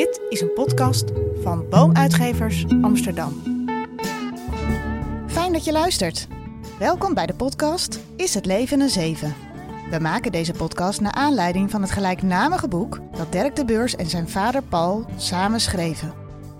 Dit is een podcast van Boomuitgevers Amsterdam. Fijn dat je luistert. Welkom bij de podcast Is het leven een zeven? We maken deze podcast naar aanleiding van het gelijknamige boek dat Dirk de Beurs en zijn vader Paul samen schreven.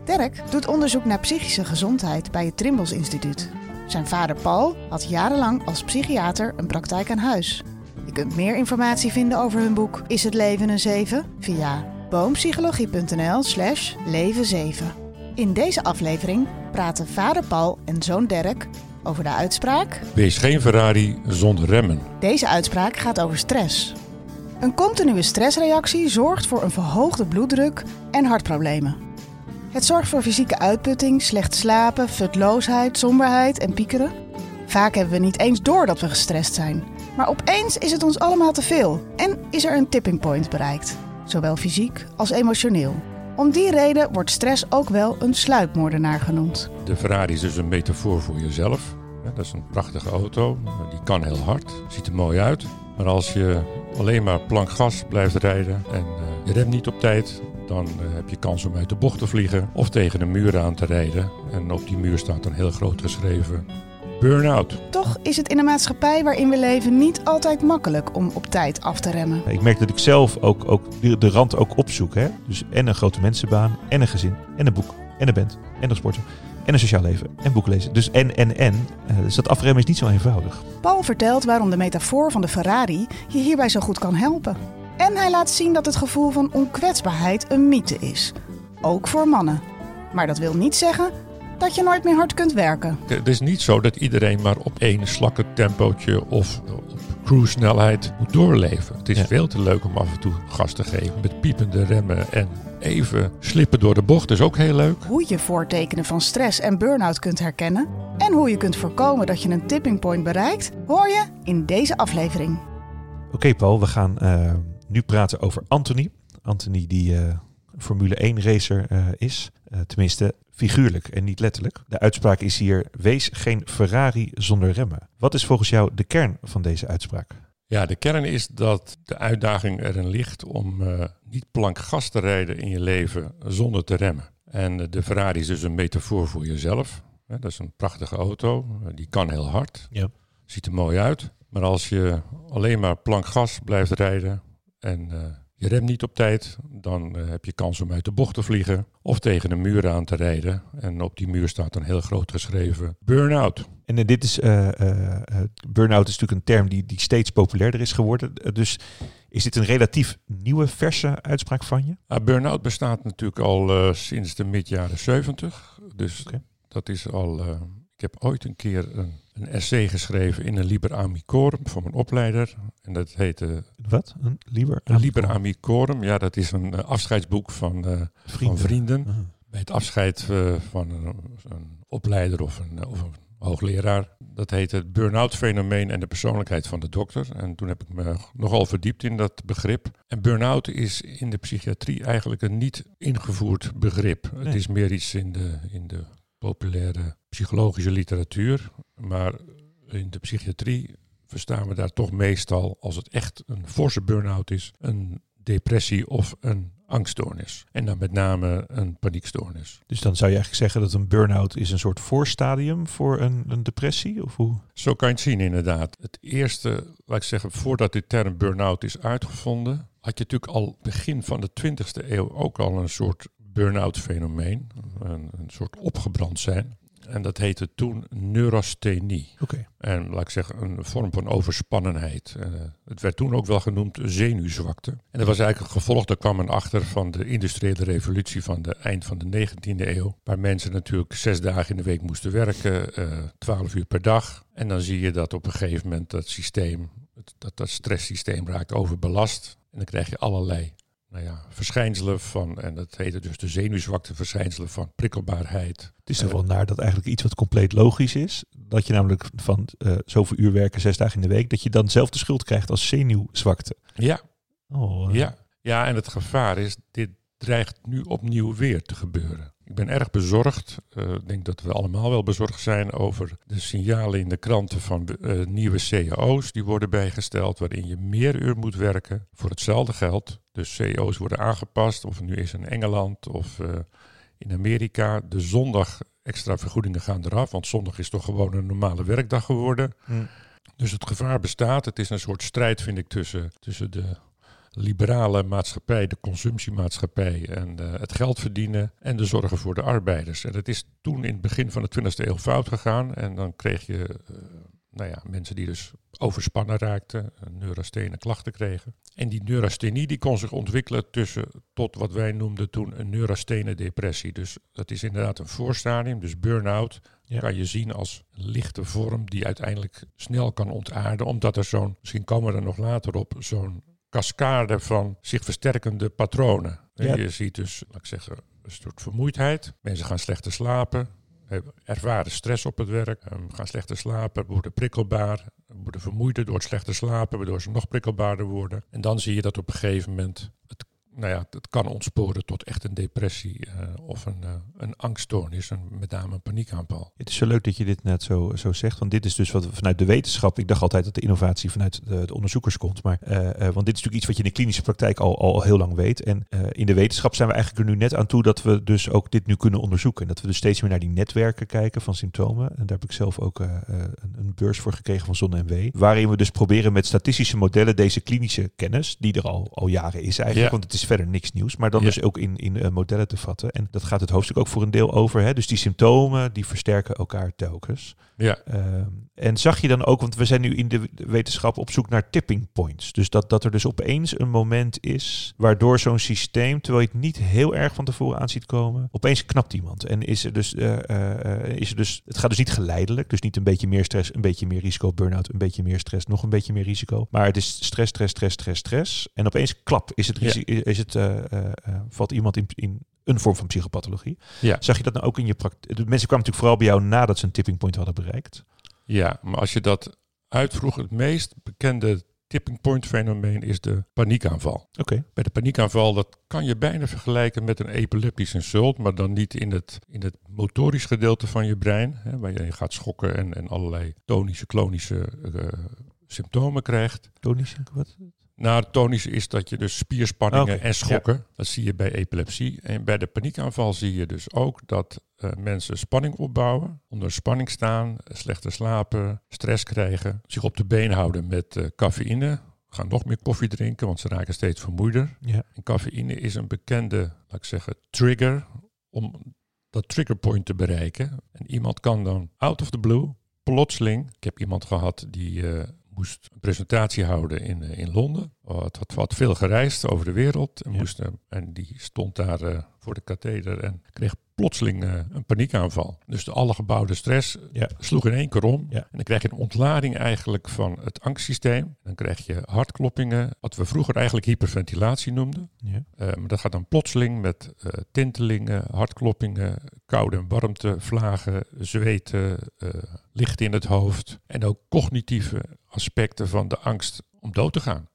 Dirk doet onderzoek naar psychische gezondheid bij het Trimbos Instituut. Zijn vader Paul had jarenlang als psychiater een praktijk aan huis. Je kunt meer informatie vinden over hun boek Is het leven een zeven via boompsychologie.nl slash leven 7. In deze aflevering praten vader Paul en zoon Dirk over de uitspraak... Wees geen Ferrari zonder remmen. Deze uitspraak gaat over stress. Een continue stressreactie zorgt voor een verhoogde bloeddruk en hartproblemen. Het zorgt voor fysieke uitputting, slecht slapen, futloosheid, somberheid en piekeren. Vaak hebben we niet eens door dat we gestrest zijn. Maar opeens is het ons allemaal te veel en is er een tipping point bereikt, zowel fysiek als emotioneel. Om die reden wordt stress ook wel een sluipmoordenaar genoemd. De Ferrari is dus een metafoor voor jezelf. Dat is een prachtige auto, die kan heel hard, ziet er mooi uit. Maar als je alleen maar plank gas blijft rijden en eh, je remt niet op tijd, dan eh, heb je kans om uit de bocht te vliegen of tegen een muur aan te rijden. En op die muur staat dan heel groot geschreven burn-out. Toch is het in een maatschappij waarin we leven niet altijd makkelijk om op tijd af te remmen. Ik merk dat ik zelf ook, ook de, rand ook opzoek. Hè? Dus en een grote mensenbaan, en een gezin, en een boek, en een band, en een sporten, en een sociaal leven, en boeken lezen. Dus en, en, en. Eh, Dus dat afremmen is niet zo eenvoudig. Paul vertelt waarom de metafoor van de Ferrari je hierbij zo goed kan helpen. En hij laat zien dat het gevoel van onkwetsbaarheid een mythe is. Ook voor mannen. Maar dat wil niet zeggen dat je nooit meer hard kunt werken. Het is niet zo dat iedereen maar op één slakke tempootje of op cruise snelheid moet doorleven. Het is Ja. veel te leuk om af en toe gas te geven met piepende remmen en even slippen door de bocht is ook heel leuk. Hoe je voortekenen van stress en burn-out kunt herkennen en hoe je kunt voorkomen dat je een tipping point bereikt, hoor je in deze aflevering. Oké Paul, we gaan eh, nu praten over Anthony. Anthony die eh, Formule 1 racer eh, is. Eh, tenminste figuurlijk en niet letterlijk. De uitspraak is hier, wees geen Ferrari zonder remmen. Wat is volgens jou de kern van deze uitspraak? Ja, de kern is dat de uitdaging erin ligt om eh, niet plank gas te rijden in je leven zonder te remmen. En eh, de Ferrari is dus een metafoor voor jezelf. Dat is een prachtige auto, eh, die kan heel hard, Ja. ziet er mooi uit. Maar als je alleen maar plank gas blijft rijden en je remt niet op tijd, dan eh, heb je kans om uit de bocht te vliegen of tegen een muur aan te rijden. En op die muur staat dan heel groot geschreven burn-out. En eh, dit is, eh, burn-out is natuurlijk een term die, die steeds populairder is geworden. Dus is dit een relatief nieuwe, verse uitspraak van je? Ah, burn-out bestaat natuurlijk al sinds de mid jaren 70. Dus dat is al. Ik heb ooit een keer een, een essay geschreven in een Liber Amicorum voor mijn opleider. En dat heette Wat? Een liever? een Liber Amicorum. Ja, dat is een eh, afscheidsboek van, eh, van vrienden. Ah. Bij het afscheid eh, van een, een opleider of een, of een hoogleraar. Dat heet het burn-out fenomeen en de persoonlijkheid van de dokter. En toen heb ik me nogal verdiept in dat begrip. En burn-out is in de psychiatrie eigenlijk een niet ingevoerd begrip. Nee. Het is meer iets in de, in de populaire psychologische literatuur. Maar in de psychiatrie verstaan we daar toch meestal, als het echt een forse burn-out is, een depressie of een angststoornis. En dan met name een paniekstoornis. Dus dan zou je eigenlijk zeggen dat een burn-out is een soort voorstadium voor een, een depressie? Of hoe? Zo kan je het zien inderdaad. Het eerste, laat ik zeggen, voordat de term burn-out is uitgevonden, had je natuurlijk al begin van de 20e eeuw ook al een soort burn-out fenomeen. Een, een soort opgebrand zijn. En dat heette toen neurasthenie. Oké. En laat ik zeggen, een vorm van overspannenheid. Eh, het werd toen ook wel genoemd zenuwzwakte. En dat was eigenlijk een gevolg, daar kwam men achter van de industriële revolutie van de eind van de 19e eeuw. Waar mensen natuurlijk zes dagen in de week moesten werken, eh 12 uur per dag. En dan zie je dat op een gegeven moment dat systeem, dat dat stresssysteem raakt overbelast. En dan krijg je allerlei nou ja, verschijnselen van, en dat heette dus de zenuwzwakte verschijnselen van prikkelbaarheid, Het is toch wel naar dat eigenlijk iets wat compleet logisch is. Dat je namelijk van eh, zoveel uur werken, zes dagen in de week, dat je dan zelf de schuld krijgt als zenuwzwakte. Ja, Oh, eh, Ja, ja, en het gevaar is, dit dreigt nu opnieuw weer te gebeuren. Ik ben erg bezorgd. Uh, ik denk dat we allemaal wel bezorgd zijn over de signalen in de kranten van uh, nieuwe cao's die worden bijgesteld, waarin je meer uur moet werken voor hetzelfde geld. Dus cao's worden aangepast, of het nu is in Engeland of uh, in Amerika. De zondag extra vergoedingen gaan eraf, want zondag is toch gewoon een normale werkdag geworden. Mm. Dus het gevaar bestaat. Het is een soort strijd, vind ik, tussen, tussen de liberale maatschappij, de consumptiemaatschappij en uh, het geld verdienen en de zorgen voor de arbeiders. En dat is toen in het begin van de 20e eeuw fout gegaan. En dan kreeg je uh, nou ja, mensen die dus overspannen raakten, neurasthene klachten kregen. En die neurasthenie die kon zich ontwikkelen tussen tot wat wij noemden toen een neurasthene depressie. Dus dat is inderdaad een voorstadium, dus burn-out ja. kan je zien als een lichte vorm die uiteindelijk snel kan ontaarden, omdat er zo'n, misschien komen we er nog later op, zo'n cascade van zich versterkende patronen. Ja. Je ziet dus, laat ik zeggen, een soort vermoeidheid. Mensen gaan slechter slapen, ervaren stress op het werk, gaan slechter slapen, worden prikkelbaar, worden vermoeider door het slechter slapen, waardoor ze nog prikkelbaarder worden. En dan zie je dat op een gegeven moment het nou ja, het kan ontsporen tot echt een depressie uh, of een, uh, een angststoornis, en met name een paniekaanval. Het is zo leuk dat je dit net zo, zo zegt, want dit is dus wat vanuit de wetenschap, ik dacht altijd dat de innovatie vanuit de, de onderzoekers komt, maar, uh, want dit is natuurlijk iets wat je in de klinische praktijk al, al heel lang weet. En in de wetenschap zijn we eigenlijk er nu net aan toe dat we dus ook dit nu kunnen onderzoeken. En dat we dus steeds meer naar die netwerken kijken van symptomen. En daar heb ik zelf ook een, een, beurs voor gekregen van ZonMW, waarin we dus proberen met statistische modellen deze klinische kennis, die er al, al jaren is eigenlijk, ja. want het is verder niks nieuws, maar dan dus ook in, in uh, modellen te vatten. En dat gaat het hoofdstuk ook voor een deel over. Hè? Dus die symptomen, die versterken elkaar telkens. Ja. Uh, en zag je dan ook, want we zijn nu in de wetenschap op zoek naar tipping points. Dus dat, dat er dus opeens een moment is waardoor zo'n systeem, terwijl je het niet heel erg van tevoren aan ziet komen, opeens knapt iemand. En is er dus, uh, is er dus het gaat dus niet geleidelijk. Dus niet een beetje meer stress, een beetje meer risico, burn-out, een beetje meer stress, nog een beetje meer risico. Maar het is stress, stress, stress, stress, stress. En opeens klap is het, risico, ja. Is het uh, uh, valt iemand in, in een vorm van psychopathologie. Ja. Zag je dat nou ook in je praktijk? De mensen kwamen natuurlijk vooral bij jou nadat ze een tipping point hadden bereikt. Ja, maar als je dat uitvroeg, het meest bekende tipping point fenomeen is de paniekaanval. Okay. Bij de paniekaanval, dat kan je bijna vergelijken met een epileptisch insult, maar dan niet in het, in het motorisch gedeelte van je brein, hè, waar je gaat schokken en, en allerlei tonische, klonische uh, symptomen krijgt. Tonische, wat? Nou, tonisch is dat je dus spierspanningen okay. en schokken, ja. dat zie je bij epilepsie. En bij de paniekaanval zie je dus ook dat uh, mensen spanning opbouwen, onder spanning staan, slechter slapen, stress krijgen, zich op de been houden met uh, cafeïne, gaan nog meer koffie drinken, want ze raken steeds vermoeider. Ja. En cafeïne is een bekende, laat ik zeggen, trigger om dat triggerpoint te bereiken. En iemand kan dan out of the blue, plotseling, ik heb iemand gehad die... Uh, moest een presentatie houden in, in Londen. Had, had, had veel gereisd over de wereld. En, Ja. moest, uh, en die stond daar uh, voor de katheder en kreeg plotseling uh, een paniekaanval. Dus de alle gebouwde stress Ja. sloeg in één keer om. Ja. En dan krijg je een ontlading eigenlijk van het angstsysteem. Dan krijg je hartkloppingen, wat we vroeger eigenlijk hyperventilatie noemden. Ja. Uh, maar dat gaat dan plotseling met uh, tintelingen, hartkloppingen, koude en warmte, vlagen, zweten, licht in het hoofd. En ook cognitieve aspecten van de angst om dood te gaan.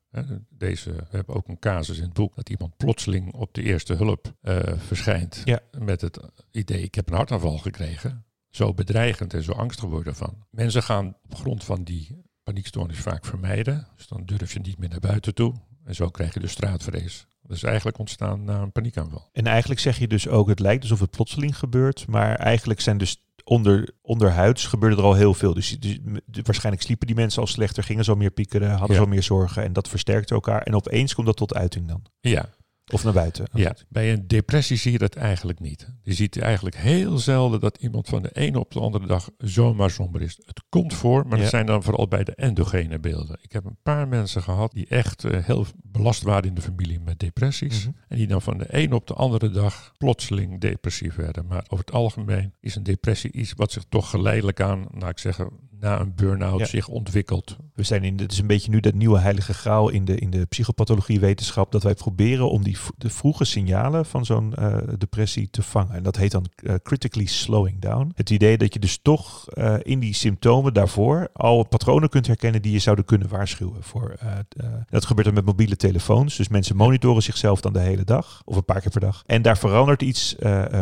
Deze, we hebben ook een casus in het boek dat iemand plotseling op de eerste hulp verschijnt. Ja. Met het idee, ik heb een hartaanval gekregen. Zo bedreigend en zo angstig worden van. Mensen gaan op grond van die paniekstoornis vaak vermijden. Dus dan durf je niet meer naar buiten toe. En zo krijg je de straatvrees. Dat is eigenlijk ontstaan na een paniekaanval. En eigenlijk zeg je dus ook, het lijkt alsof het plotseling gebeurt, maar eigenlijk zijn dus onder, onderhuids gebeurde er al heel veel. Dus, dus, waarschijnlijk sliepen die mensen al slechter, gingen zo meer piekeren, hadden Ja. zo meer zorgen en dat versterkte elkaar. En opeens komt dat tot uiting dan. Ja, Of naar buiten. ja. bij een depressie zie je dat eigenlijk niet. Je ziet eigenlijk heel zelden dat iemand van de ene op de andere dag zomaar somber is. Het komt voor, maar Ja. dat zijn dan vooral bij de endogene beelden. Ik heb een paar mensen gehad die echt eh, heel belast waren in de familie met depressies. Mhm. En die dan van de ene op de andere dag plotseling depressief werden. Maar over het algemeen is een depressie iets wat zich toch geleidelijk aan, nou ik zeggen, na een burn-out Ja. zich ontwikkelt. We zijn in, het is een beetje nu dat nieuwe heilige graal in de, in de psychopathologie-wetenschap. Dat wij proberen om die de vroege signalen van zo'n eh, depressie te vangen. En dat heet dan eh, critically slowing down. Het idee dat je dus toch eh, in die symptomen daarvoor al patronen kunt herkennen die je zouden kunnen waarschuwen. Voor, dat gebeurt dan met mobiele telefoons. Dus mensen monitoren zichzelf dan de hele dag of een paar keer per dag. En daar verandert iets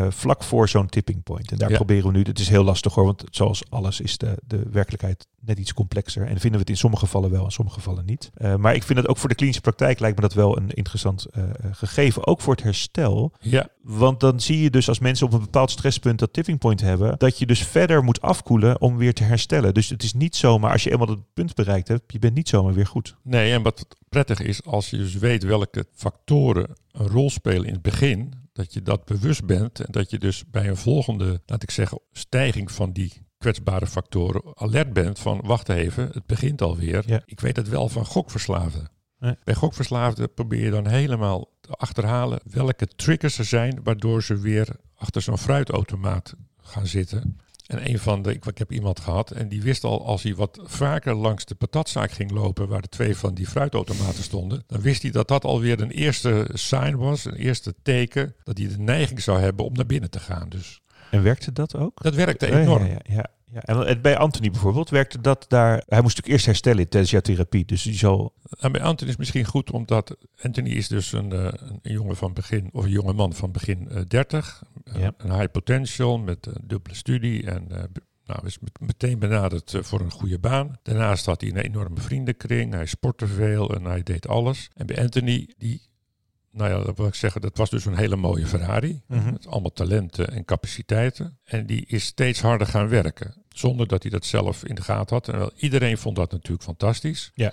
vlak voor zo'n tipping point. En daar Ja. proberen we nu. Het is heel lastig hoor, want zoals alles is de, de werkelijkheid net iets complexer. En vinden we het in sommige gevallen wel, in sommige gevallen niet. Eh, maar ik vind het ook voor de klinische praktijk lijkt me dat wel een interessant eh, eh, gegeven. Ook voor het herstel. Ja, Want dan zie je dus als mensen op een bepaald stresspunt dat tipping point hebben, dat je dus verder moet afkoelen om weer te herstellen. Dus het is niet zomaar, als je eenmaal dat punt bereikt hebt, je bent niet zomaar weer goed. nee, en wat prettig is, als je dus weet welke factoren een rol spelen in het begin, dat je dat bewust bent en dat je dus bij een volgende, laat ik zeggen, stijging van die kwetsbare factoren alert bent van wacht even, het begint alweer. Ja. Ik weet het wel van gokverslaafden. Bij gokverslaafden probeer je dan helemaal te achterhalen welke triggers er zijn waardoor ze weer achter zo'n fruitautomaat gaan zitten. En een van de, ik, ik heb iemand gehad en die wist al als hij wat vaker langs de patatzaak ging lopen waar de twee van die fruitautomaten stonden, dan wist hij dat dat alweer een eerste sign was, een eerste teken dat hij de neiging zou hebben om naar binnen te gaan. Dus En werkte dat ook? dat werkte enorm. Ja, ja, ja, ja. En en bij Anthony bijvoorbeeld werkte dat daar. Hij moest natuurlijk eerst herstellen tijdens jouw therapie. Dus die zal. En bij Anthony is misschien goed, omdat Anthony is dus een, eh, een jongen van begin, of een jonge man van begin eh, 30. eh, Ja. Een high potential met een dubbele studie en eh, nou, is met- meteen benaderd eh, voor een goede baan. Daarnaast had hij een enorme vriendenkring, hij sportte veel en hij deed alles. En bij Anthony, die, nou ja, dat wil ik zeggen, dat was dus een hele mooie Ferrari. Mhm. Met allemaal talenten en capaciteiten. En die is steeds harder gaan werken. Zonder dat hij dat zelf in de gaten had. En wel, iedereen vond dat natuurlijk fantastisch. Ja.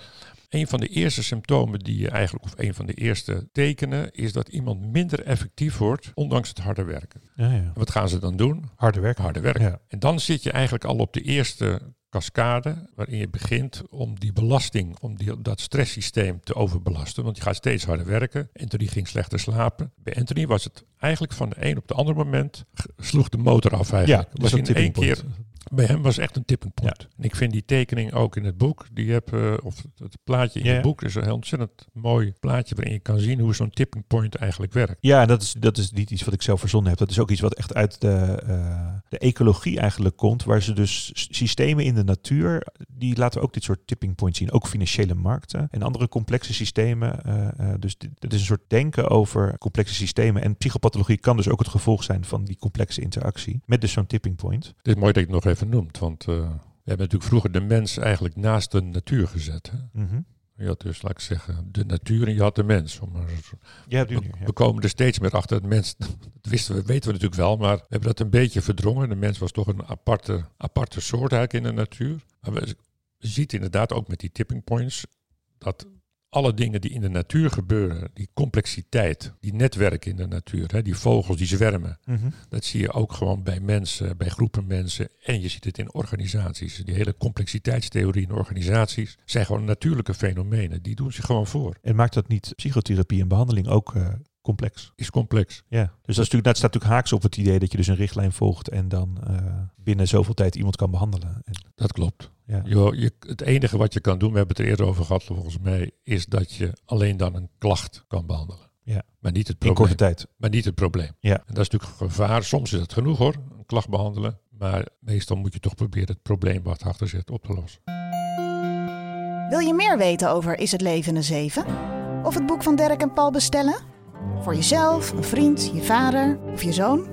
Een van de eerste symptomen die je eigenlijk, of een van de eerste tekenen, is dat iemand minder effectief wordt, ondanks het harde werken. Ja, ja. En wat gaan ze dan doen? Harde werk. Harder werken. Ja. En dan zit je eigenlijk al op de eerste cascade, waarin je begint om die belasting, om die, dat stresssysteem te overbelasten. Want je gaat steeds harder werken. Anthony ging slechter slapen. Bij Anthony was het eigenlijk van de een op de andere moment, sloeg de motor af Ja, eigenlijk. dus was in één keer. Bij hem was echt een tipping point. En ik vind die tekening ook in het boek, die je hebt, eh, of het plaatje in Ja. het boek, is een heel ontzettend mooi plaatje waarin je kan zien hoe zo'n tipping point eigenlijk werkt. Ja, en dat is, dat is niet iets wat ik zelf verzonnen heb. Dat is ook iets wat echt uit de, eh, de ecologie eigenlijk komt. Waar ze dus systemen in de natuur, die laten ook dit soort tipping points zien. Ook financiële markten en andere complexe systemen. eh, dus dit, dit is een soort denken over complexe systemen. En psychopathologie kan dus ook het gevolg zijn van die complexe interactie. Met dus zo'n tipping point. Het is mooi dat het nog even noemt, want eh, we hebben natuurlijk vroeger de mens eigenlijk naast de natuur gezet. Hè? Mhm. Je had dus, laat ik zeggen, de natuur en je had de mens. Maar Ja, nu, ja. we komen er steeds meer achter. Het mens, dat wisten we, weten we natuurlijk wel, maar we hebben dat een beetje verdrongen. De mens was toch een aparte, aparte soort eigenlijk in de natuur. Maar we, je ziet inderdaad ook met die tipping points dat alle dingen die in de natuur gebeuren, die complexiteit, die netwerken in de natuur, hè, die vogels die zwermen, Mhm. dat zie je ook gewoon bij mensen, bij groepen mensen. En je ziet het in organisaties. Die hele complexiteitstheorie in organisaties zijn gewoon natuurlijke fenomenen. Die doen zich gewoon voor. En maakt dat niet psychotherapie en behandeling ook eh, complex? Is complex. Ja, dus dat, is natuurlijk, dat staat natuurlijk haaks op het idee dat je dus een richtlijn volgt en dan eh, binnen zoveel tijd iemand kan behandelen. En, Dat klopt. ja. Jo, je, het enige wat je kan doen, we hebben het er eerder over gehad volgens mij, is dat je alleen dan een klacht kan behandelen. Ja. Maar niet het In probleem. korte tijd. Maar niet het probleem. Ja. En dat is natuurlijk een gevaar. Soms is het genoeg hoor, een klacht behandelen. Maar meestal moet je toch proberen het probleem wat achter zit op te lossen. Wil je meer weten over Is het leven een zeven? Of het boek van Dirk en Paul bestellen? Voor jezelf, een vriend, je vader of je zoon?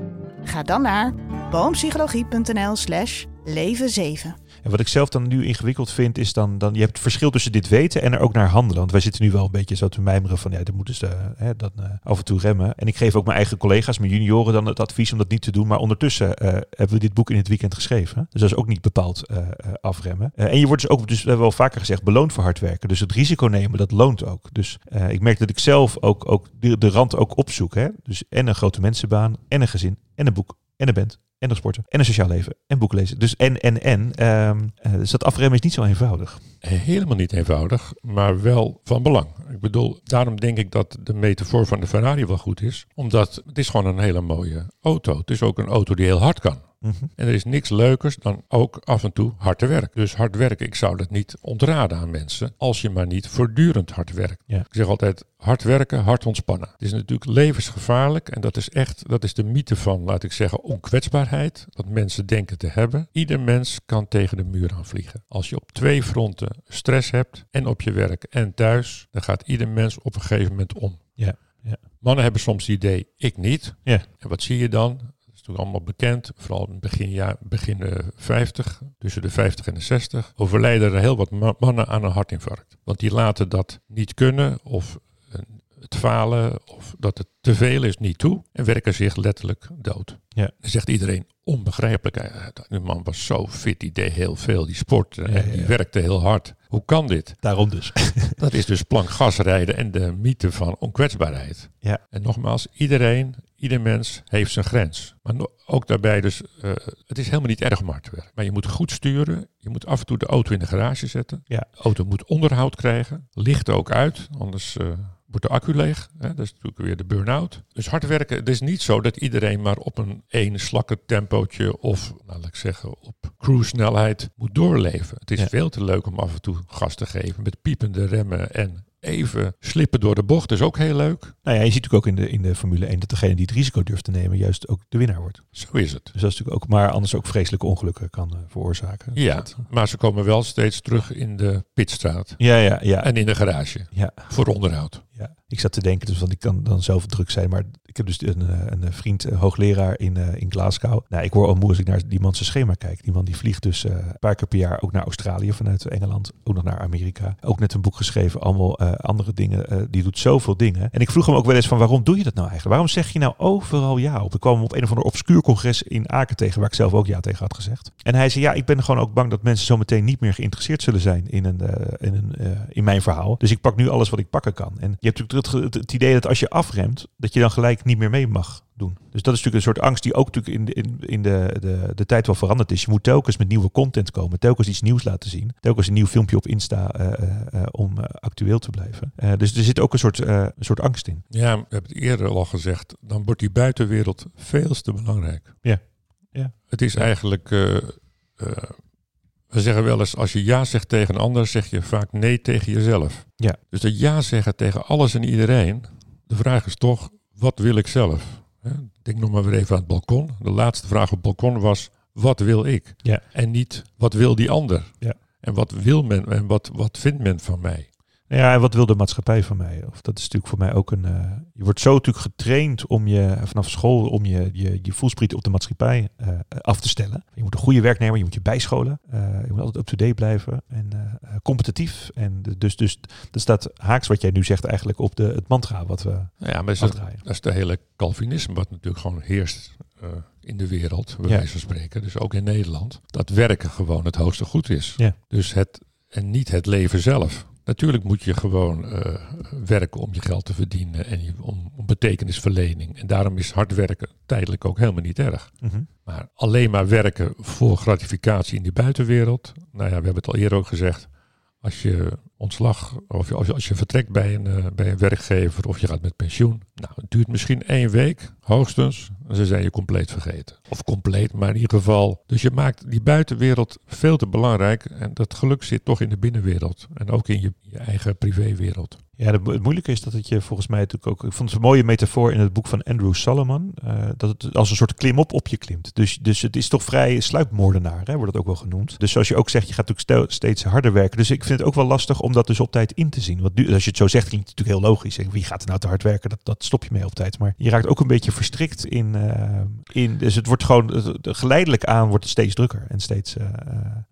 Ga dan naar boompsychologie.nl slash leven 7. En wat ik zelf dan nu ingewikkeld vind, is dan, dan je hebt het verschil tussen dit weten en er ook naar handelen. Want wij zitten nu wel een beetje zo te mijmeren van, ja, dan moeten ze hè, dan, eh, af en toe remmen. En ik geef ook mijn eigen collega's, mijn junioren, dan het advies om dat niet te doen. Maar ondertussen eh, hebben we dit boek in het weekend geschreven. Dus dat is ook niet bepaald eh, eh, afremmen. Eh, en je wordt dus ook, dus we hebben wel vaker gezegd, beloond voor hard werken. Dus het risico nemen, dat loont ook. Dus eh, ik merk dat ik zelf ook, ook de, de rand ook opzoek. Hè? Dus en een grote mensenbaan, en een gezin, en een boek, en een band. En een sporten. En een sociaal leven. En boeken lezen. Dus en, en, en. ehm, eh, dus dat afremmen is niet zo eenvoudig. Helemaal niet eenvoudig, maar wel van belang. Ik bedoel, daarom denk ik dat de metafoor van de Ferrari wel goed is. Omdat het is gewoon een hele mooie auto. Het is ook een auto die heel hard kan. Mhm. En er is niks leukers dan ook af en toe hard te werken. Dus hard werken, ik zou dat niet ontraden aan mensen. Als je maar niet voortdurend hard werkt. Ja. Ik zeg altijd, hard werken, hard ontspannen. Het is natuurlijk levensgevaarlijk. En dat is echt, dat is de mythe van, laat ik zeggen, onkwetsbaarheid. Wat mensen denken te hebben. Ieder mens kan tegen de muur aan vliegen. Als je op twee fronten stress hebt, en op je werk en thuis, dan gaat ieder mens op een gegeven moment om. Ja, ja. Mannen hebben soms het idee, ik niet. Ja. En wat zie je dan? Is natuurlijk allemaal bekend, vooral in begin, ja, begin eh, 50, tussen de 50 en de 60, overlijden er heel wat ma- mannen aan een hartinfarct. Want die laten dat niet kunnen of eh, het falen of dat het te veel is niet toe en werken zich letterlijk dood. Ja. Dan zegt iedereen onbegrijpelijk. eh, Die man was zo fit, die deed heel veel, die sportte en Ja, die ja. werkte heel hard. Hoe kan dit? Daarom dus. Dat is dus plank gas rijden en de mythe van onkwetsbaarheid. Ja. En nogmaals, iedereen, ieder mens heeft zijn grens. Maar ook daarbij dus, eh, het is helemaal niet erg werken. Maar je moet goed sturen. Je moet af en toe de auto in de garage zetten. Ja. De auto moet onderhoud krijgen. Licht ook uit, anders eh, wordt de accu leeg. Hè? Dat is natuurlijk weer de burn-out. Dus hard werken, het is niet zo dat iedereen maar op een één slakke tempootje of, nou, laat ik zeggen, op cruise snelheid moet doorleven. Het is Ja. veel te leuk om af en toe gas te geven met piepende remmen en even slippen door de bocht. Dat is ook heel leuk. Nou ja, je ziet natuurlijk ook in de, in de Formule 1 dat degene die het risico durft te nemen juist ook de winnaar wordt. Zo is het. Dus dat is natuurlijk ook, maar anders ook vreselijke ongelukken kan eh, veroorzaken. Ja, dat- maar ze komen wel steeds terug in de pitstraat ja, ja, ja. en in de garage ja. voor onderhoud. Ja, ik zat te denken, dus, want ik kan dan zelf druk zijn, maar ik heb dus een, eh, een vriend, een hoogleraar in, eh, in Glasgow. Nou, ik word al moe als ik naar die man zijn schema kijk. Die man die vliegt dus eh, een paar keer per jaar ook naar Australië vanuit Engeland, ook nog naar Amerika. Ook net een boek geschreven, allemaal eh, andere dingen. Eh, die doet zoveel dingen. En ik vroeg hem ook wel eens van, waarom doe je dat nou eigenlijk? Waarom zeg je nou overal ja op? We kwamen op een of ander obscuur congres in Aken tegen, waar ik zelf ook ja tegen had gezegd. En hij zei, ja, ik ben gewoon ook bang dat mensen zometeen niet meer geïnteresseerd zullen zijn in, een, eh, in, een, eh, in mijn verhaal. Dus ik pak nu alles wat ik pakken kan. En hebt natuurlijk het, idee dat als je afremt, dat je dan gelijk niet meer mee mag doen. Dus dat is natuurlijk een soort angst die ook natuurlijk in, de, in, in de, de, de tijd wel veranderd is. Je moet telkens met nieuwe content komen, telkens iets nieuws laten zien, telkens een nieuw filmpje op Insta eh, eh, eh, om actueel te blijven. Dus er zit ook een soort, een soort angst in. Ja, we hebben het eerder al gezegd, dan wordt die buitenwereld veel te belangrijk. Ja. Ja. Het is Ja. eigenlijk, we zeggen wel eens, als je ja zegt tegen een ander, zeg je vaak nee tegen jezelf. Ja. Dus dat ja zeggen tegen alles en iedereen, de vraag is toch, wat wil ik zelf? Denk nog maar weer even aan het balkon. De laatste vraag op het balkon was, wat wil ik? Ja. En niet, wat wil die ander? Ja. En wat wil men en wat, wat vindt men van mij? Ja, en wat wil de maatschappij van mij? Of dat is natuurlijk voor mij ook een. eh, je wordt zo natuurlijk getraind om je vanaf school om je, je, je voelspriet op de maatschappij eh, af te stellen. Je moet een goede werknemer, je moet je bijscholen. eh, je moet altijd up-to-date blijven en eh, competitief. En dus, dus dat staat haaks wat jij nu zegt eigenlijk op de, het mantra wat we ja, maar is dat, dat is de hele Calvinisme wat natuurlijk gewoon heerst eh, in de wereld, bij Ja. wijze van spreken. Dus ook in Nederland. Dat werken gewoon het hoogste goed is. Ja. Dus het, en niet het leven zelf. Natuurlijk moet je gewoon eh, werken om je geld te verdienen en je, om, om betekenisverlening. En daarom is hard werken tijdelijk ook helemaal niet erg. Mhm. Maar alleen maar werken voor gratificatie in die buitenwereld. Nou ja, we hebben het al eerder ook gezegd. Als je ontslag of als je, als je vertrekt bij een, eh, bij een werkgever of je gaat met pensioen. Nou, het duurt misschien één week, hoogstens. En ze zijn je compleet vergeten. Of compleet, maar in ieder geval. Dus je maakt die buitenwereld veel te belangrijk. En dat geluk zit toch in de binnenwereld. En ook in je, je eigen privéwereld. Ja, het moeilijke is dat het je volgens mij natuurlijk ook. Ik vond het een mooie metafoor in het boek van Andrew Solomon. eh, dat het als een soort klimop op je klimt. Dus, dus het is toch vrij sluipmoordenaar, hè, wordt het ook wel genoemd. Dus zoals je ook zegt, je gaat natuurlijk steeds harder werken. Dus ik vind het ook wel lastig om dat dus op tijd in te zien. Want als je het zo zegt, klinkt het natuurlijk heel logisch. Wie gaat er nou te hard werken? Dat, dat stop je mee op tijd. Maar je raakt ook een beetje verstrikt in. eh, in dus het wordt gewoon geleidelijk aan wordt het steeds drukker en steeds eh,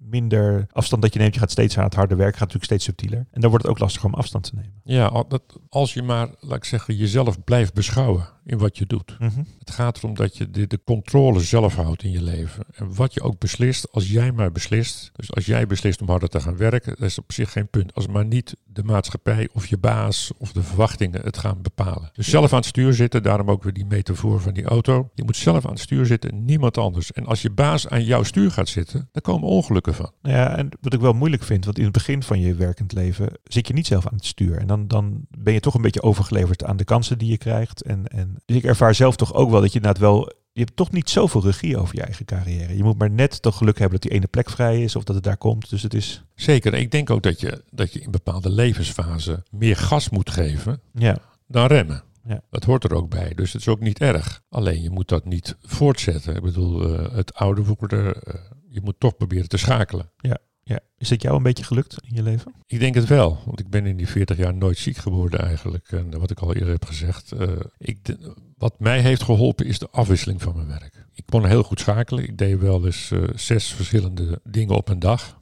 minder afstand dat je neemt. Je gaat steeds aan het harde werk, gaat natuurlijk steeds subtieler. En dan wordt het ook lastiger om afstand te nemen. Ja, dat, als je maar, laat ik zeggen, jezelf blijft beschouwen in wat je doet. Mhm. Het gaat erom dat je de, de controle zelf houdt in je leven. En wat je ook beslist, als jij maar beslist. Dus als jij beslist om harder te gaan werken, dat is op zich geen punt. Als maar niet de maatschappij of je baas of de verwachtingen het gaan bepalen. Dus zelf aan het stuur zitten, daarom ook weer die metafoor van die auto. Je moet zelf aan het stuur zitten, niemand anders. En als je baas aan jouw stuur gaat zitten, dan komen ongelukken van. Ja, en wat ik wel moeilijk vind, want in het begin van je werkend leven zit je niet zelf aan het stuur. En dan, dan ben je toch een beetje overgeleverd aan de kansen die je krijgt. En, en, dus ik ervaar zelf toch ook wel dat je inderdaad wel je hebt toch niet zoveel regie over je eigen carrière. Je moet maar net toch geluk hebben dat die ene plek vrij is of dat het daar komt. Dus het is. Zeker. Ik denk ook dat je, dat je in bepaalde levensfasen meer gas moet geven Ja, dan remmen. Ja. Dat hoort er ook bij. Dus het is ook niet erg. Alleen je moet dat niet voortzetten. Ik bedoel, eh, het oude worden, eh, je moet toch proberen te schakelen. ja. Is het jou een beetje gelukt in je leven? Ik denk het wel, want ik ben in die 40 jaar nooit ziek geworden eigenlijk. En wat ik al eerder heb gezegd, eh, ik, de- wat mij heeft geholpen is de afwisseling van mijn werk. Ik kon heel goed schakelen. Ik deed wel eens eh, zes verschillende dingen op een dag.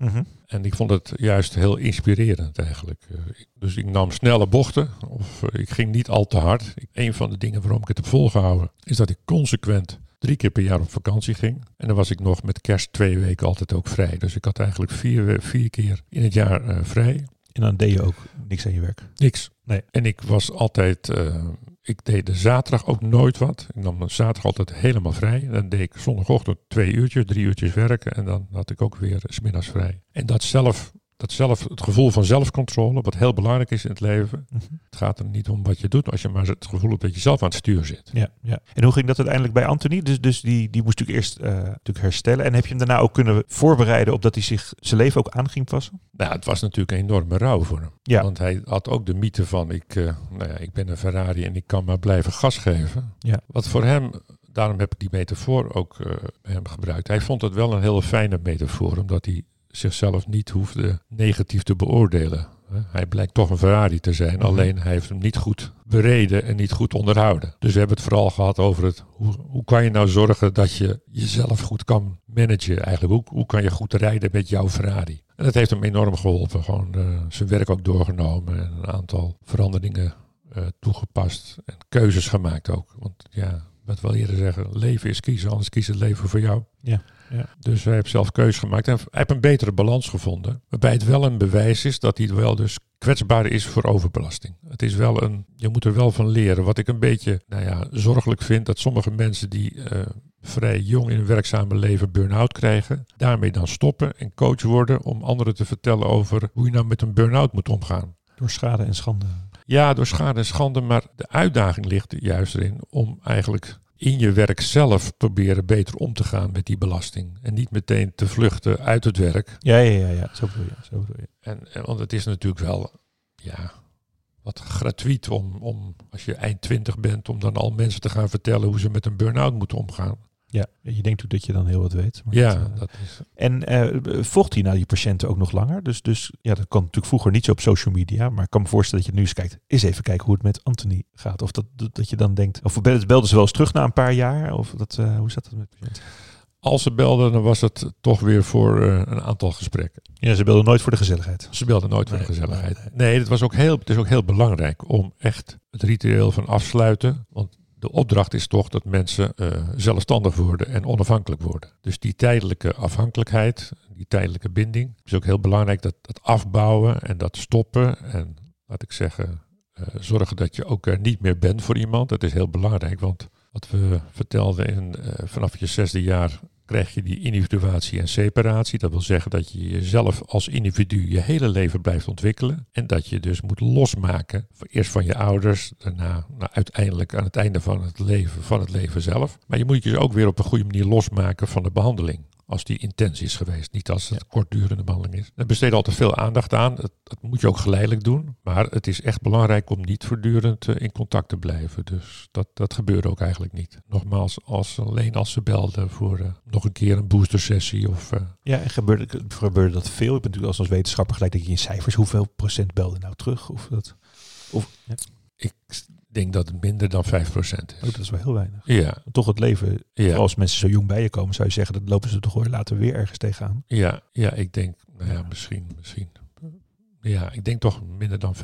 En ik vond het juist heel inspirerend eigenlijk. Eh, ik- dus ik nam snelle bochten of ik ging niet al te hard. Ik, een van de dingen waarom ik het heb volgehouden is dat ik consequent drie keer per jaar op vakantie ging. En dan was ik nog met kerst twee weken altijd ook vrij. Dus ik had eigenlijk vier, we- vier keer in het jaar eh, vrij. En dan deed je ook niks aan je werk. Niks. Nee. En ik was altijd, eh, ik deed de zaterdag ook nooit wat. Ik nam de zaterdag altijd helemaal vrij. En dan deed ik zondagochtend twee uurtjes, drie uurtjes werken. En dan had ik ook weer 's middags vrij. En dat zelf, dat zelf, het gevoel van zelfcontrole, wat heel belangrijk is in het leven. Mhm. Het gaat er niet om wat je doet, als je maar het gevoel hebt dat je zelf aan het stuur zit. Ja, ja. En hoe ging dat uiteindelijk bij Anthony? Dus, dus die, die moest natuurlijk eerst eh, natuurlijk herstellen. En heb je hem daarna ook kunnen voorbereiden op dat hij zich zijn leven ook aan ging passen? Nou, het was natuurlijk een enorme rouw voor hem. Ja. Want hij had ook de mythe van, ik, eh, nou ja, ik ben een Ferrari en ik kan maar blijven gas geven. Ja. Wat voor hem, daarom heb ik die metafoor ook eh, hem gebruikt. Hij vond het wel een hele fijne metafoor, omdat hij zichzelf niet hoefde negatief te beoordelen. Hij blijkt toch een Ferrari te zijn, Mhm. alleen hij heeft hem niet goed bereden en niet goed onderhouden. Dus we hebben het vooral gehad over het, hoe, hoe kan je nou zorgen dat je jezelf goed kan managen eigenlijk. Hoe, hoe kan je goed rijden met jouw Ferrari? En dat heeft hem enorm geholpen. Gewoon eh, zijn werk ook doorgenomen en een aantal veranderingen eh, toegepast en keuzes gemaakt ook. Want ja, wat wil eerder zeggen, leven is kiezen, anders kiest het leven voor jou. Ja, ja. Dus hij heeft zelf keuzes gemaakt en hij heeft een betere balans gevonden. Waarbij het wel een bewijs is dat hij wel dus kwetsbaar is voor overbelasting. Het is wel een, je moet er wel van leren. Wat ik een beetje, nou ja, zorgelijk vind, dat sommige mensen die eh, vrij jong in hun werkzame leven burn-out krijgen, daarmee dan stoppen en coach worden om anderen te vertellen over hoe je nou met een burn-out moet omgaan. Door schade en schande. Ja, door schade en schande, maar de uitdaging ligt juist erin om eigenlijk in je werk zelf proberen beter om te gaan met die belasting. En niet meteen te vluchten uit het werk. Ja, ja, ja, ja. Zo bedoel je. Zo bedoel je. En, en, want het is natuurlijk wel, ja, wat gratuit om, om, als je eind twintig bent, om dan al mensen te gaan vertellen hoe ze met een burn-out moeten omgaan. Ja, je denkt natuurlijk dat je dan heel wat weet. maar Ja, dat, eh, dat is, En eh volgt hij nou die patiënten ook nog langer? Dus, dus ja, dat kan natuurlijk vroeger niet zo op social media. Maar ik kan me voorstellen dat je nu eens kijkt. Eens even kijken hoe het met Anthony gaat. Of dat, dat, je dan denkt. Of belden belden ze wel eens terug na een paar jaar? Of dat, eh, hoe zat dat met patiënten? als ze belden, dan was het toch weer voor een aantal gesprekken. Ja, ze belden nooit voor de gezelligheid. Ze belden nooit voor de gezelligheid. nee, Nee, het, was ook heel, het is ook heel belangrijk om echt het ritueel van afsluiten. Want de opdracht is toch dat mensen eh, zelfstandig worden en onafhankelijk worden. Dus die tijdelijke afhankelijkheid, die tijdelijke binding, is ook heel belangrijk dat dat afbouwen en dat stoppen. En laat ik zeggen, eh, zorgen dat je ook er niet meer bent voor iemand. Dat is heel belangrijk, want wat we vertelden in, eh, vanaf je zesde jaar krijg je die individuatie en separatie. Dat wil zeggen dat je jezelf als individu je hele leven blijft ontwikkelen. En dat je dus moet losmaken. Eerst van je ouders, daarna nou, uiteindelijk aan het einde van het leven, van het leven zelf. Maar je moet je ook weer op een goede manier losmaken van de behandeling. Als die intens is geweest, niet als het kortdurende behandeling is. Daar besteed altijd veel aandacht aan. Dat, dat moet je ook geleidelijk doen. Maar het is echt belangrijk om niet voortdurend eh, in contact te blijven. Dus dat, dat gebeurde ook eigenlijk niet. Nogmaals, als, alleen als ze belden voor eh, nog een keer een boostersessie of eh, Ja, en gebeurde, gebeurde dat veel? Ik ben natuurlijk als, als wetenschapper gelijk denk je in cijfers. Hoeveel procent belden nou terug? Of dat, of, ja, ik denk dat het minder dan 5% oh, is. dat is wel heel weinig. Ja, Toch het leven, ja, als mensen zo jong bij je komen, zou je zeggen, dat lopen ze toch weer later weer ergens tegenaan. ja, ja, ik denk, nou ja, Ja. misschien, misschien. Ja, ik denk toch minder dan 5%.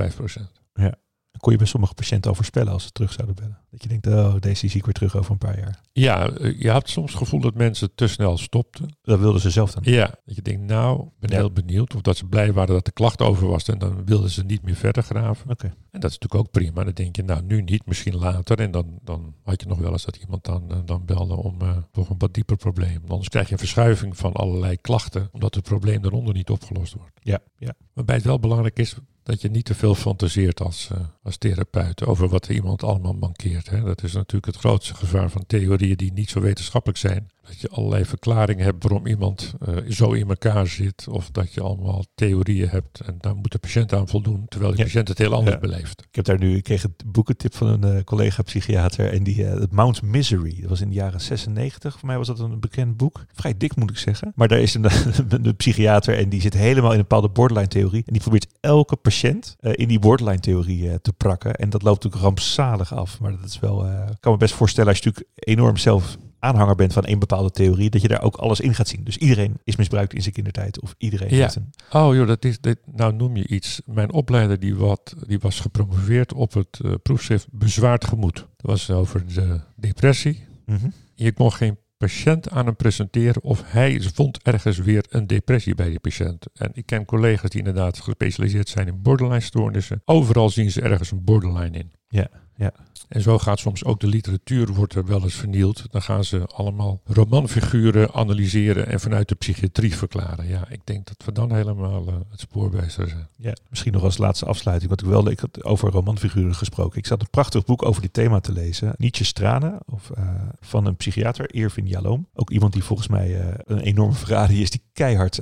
Dan kon je bij sommige patiënten al voorspellen als ze terug zouden bellen. Dat je denkt, oh, deze zie ik weer terug over een paar jaar. Ja, eh, je had soms het gevoel dat mensen te snel stopten. Dat wilden ze zelf dan. Ja, dat je denkt, nou, ik ben Ja. heel benieuwd. Of dat ze blij waren dat de klacht over was. En dan wilden ze niet meer verder graven. Oké. En dat is natuurlijk ook prima. Dan denk je, nou, nu niet, misschien later. En dan, dan had je nog wel eens dat iemand dan, eh, dan belde om eh, toch een wat dieper probleem. Anders krijg je een verschuiving van allerlei klachten. Omdat het probleem daaronder niet opgelost wordt. Ja, ja. Waarbij het wel belangrijk is, dat je niet te veel fantaseert als, uh, als therapeut over wat iemand allemaal mankeert. Hè. Dat is natuurlijk het grootste gevaar van theorieën die niet zo wetenschappelijk zijn. Dat je allerlei verklaringen hebt waarom iemand uh, zo in elkaar zit. Of dat je allemaal theorieën hebt en daar moet de patiënt aan voldoen. Terwijl de Ja. patiënt het heel anders Ja. beleeft. Ik heb daar nu, ik kreeg een boekentip van een eh, collega psychiater en die, eh, Mount Misery, dat was in de jaren 96, voor mij was dat een bekend boek. Vrij dik moet ik zeggen. Maar daar is een, een psychiater en die zit helemaal in een bepaalde borderline theorie. En die probeert elke patiënt eh, in die borderline theorie eh, te prakken. En dat loopt natuurlijk rampzalig af. Maar dat is wel, eh, ik kan me best voorstellen als je natuurlijk enorm zelf aanhanger bent van één bepaalde theorie, dat je daar ook alles in gaat zien. Dus iedereen is misbruikt in zijn kindertijd of iedereen Ja. heeft een... Oh joh, dat is, dit, nou noem je iets. Mijn opleider die, wat, die was gepromoveerd op het eh, proefschrift Bezwaard Gemoed. Dat was over de depressie. Mhm. Je kon geen patiënt aan hem presenteren of hij vond ergens weer een depressie bij die patiënt. En ik ken collega's die inderdaad gespecialiseerd zijn in borderline stoornissen. Overal zien ze ergens een borderline in. Ja, ja. En zo gaat soms ook de literatuur wordt er wel eens vernield. Dan gaan ze allemaal romanfiguren analyseren en vanuit de psychiatrie verklaren. Ja, ik denk dat we dan helemaal eh, het spoorbijster zijn. Ja, misschien nog als laatste afsluiting. Want ik wel, ik had over romanfiguren gesproken. Ik zat een prachtig boek over dit thema te lezen. Nietzsche's Tranen, of, eh, van een psychiater, Irvin Jalom. Ook iemand die volgens mij eh, een enorme Ferrari is, die keihard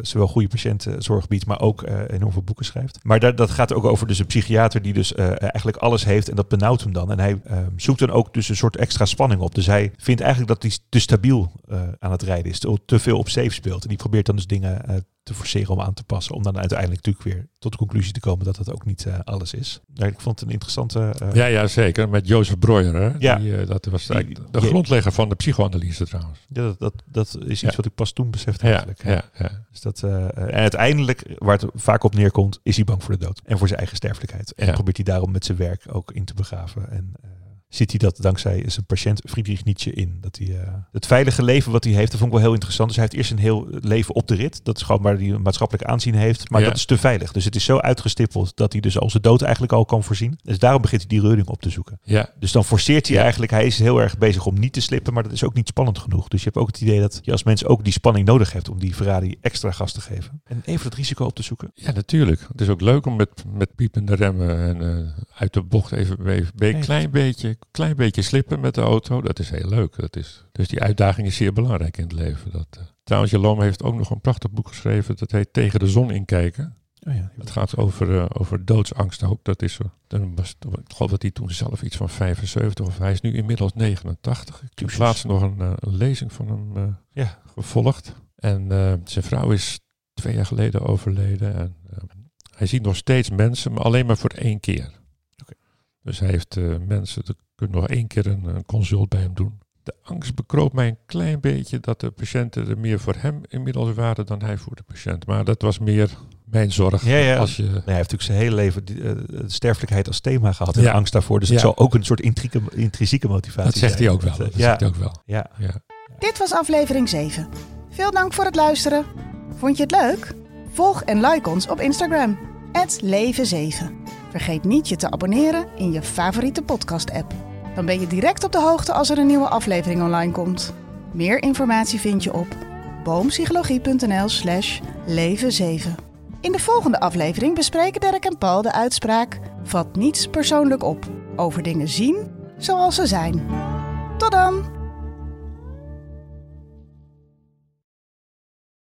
zowel goede patiëntenzorg biedt, maar ook enorm veel boeken schrijft. Maar daar, dat gaat ook over dus een psychiater die dus eigenlijk alles heeft en dat benauwt hem dan. En hij eh, zoekt dan ook dus een soort extra spanning op. Dus hij vindt eigenlijk dat hij te stabiel eh, aan het rijden is, te, te veel op safe speelt. En die probeert dan dus dingen eh, te forceren om aan te passen. Om dan uiteindelijk natuurlijk weer tot de conclusie te komen dat dat ook niet eh, alles is. Ja, ik vond het een interessante... eh, Ja, ja, zeker. Met Jozef Breuer. Hè? Ja. Die, eh, dat was eigenlijk de grondlegger van de psychoanalyse trouwens. ja, dat, dat, dat is iets Ja. wat ik pas toen besefte Ja, eigenlijk. ja, ja. Dus dat, eh, en uiteindelijk, waar het vaak op neerkomt, is hij bang voor de dood. En voor zijn eigen sterfelijkheid. En Ja. probeert hij daarom met zijn werk ook in te begraven. En eh, ziet hij dat dankzij zijn patiënt Friedrich Nietzsche in. Dat hij, eh, het veilige leven wat hij heeft, dat vond ik wel heel interessant. Dus hij heeft eerst een heel leven op de rit. Dat is gewoon waar hij een maatschappelijk aanzien heeft. Maar Ja. dat is te veilig. Dus het is zo uitgestippeld dat hij dus al zijn dood eigenlijk al kan voorzien. Dus daarom begint hij die reuring op te zoeken. ja. Dus dan forceert hij Ja. eigenlijk, hij is heel erg bezig om niet te slippen, maar dat is ook niet spannend genoeg. Dus je hebt ook het idee dat je als mens ook die spanning nodig hebt om die Ferrari extra gas te geven. En even het risico op te zoeken. Ja, natuurlijk. Het is ook leuk om met, met piepende remmen en eh, uit de bocht even, even een klein beetje, klein beetje slippen met de auto. Dat is heel leuk. Dat is, dus die uitdaging is zeer belangrijk in het leven. Dat, eh. Trouwens, Jalom heeft ook nog een prachtig boek geschreven. Dat heet Tegen de zon inkijken. Oh ja, Het gaat over, eh, over doodsangst ook. Dat is, zo- dan was, ik geloof dat hij toen zelf iets van 75 of hij is nu inmiddels 89. Ik heb laatst nog een, eh, een lezing van hem eh, Ja. gevolgd. En eh, zijn vrouw is twee jaar geleden overleden. En, eh, hij ziet nog steeds mensen, maar alleen maar voor één keer. Dus hij heeft eh, mensen, er kunnen nog één keer een, een consult bij hem doen. De angst bekroop mij een klein beetje dat de patiënten er meer voor hem inmiddels waren dan hij voor de patiënt. Maar dat was meer mijn zorg. Ja, ja. Als je, Nee, hij heeft natuurlijk zijn hele leven die, eh, de sterfelijkheid als thema gehad en Ja. angst daarvoor. Dus Ja. het zal ook een soort intrieke, intrinsieke motivatie dat zegt zijn. hij ook wel. Dat, Dat ja, zegt hij ook wel. ja. Ja. Dit was aflevering 7. Veel dank voor het luisteren. Vond je het leuk? Volg en like ons op Instagram. Leven7. Vergeet niet je te abonneren in je favoriete podcast-app. Dan ben je direct op de hoogte als er een nieuwe aflevering online komt. Meer informatie vind je op boompsychologie.nl slash leven7. In de volgende aflevering bespreken Dirk en Paul de uitspraak... Vat niets persoonlijk op. Over dingen zien zoals ze zijn. Tot dan!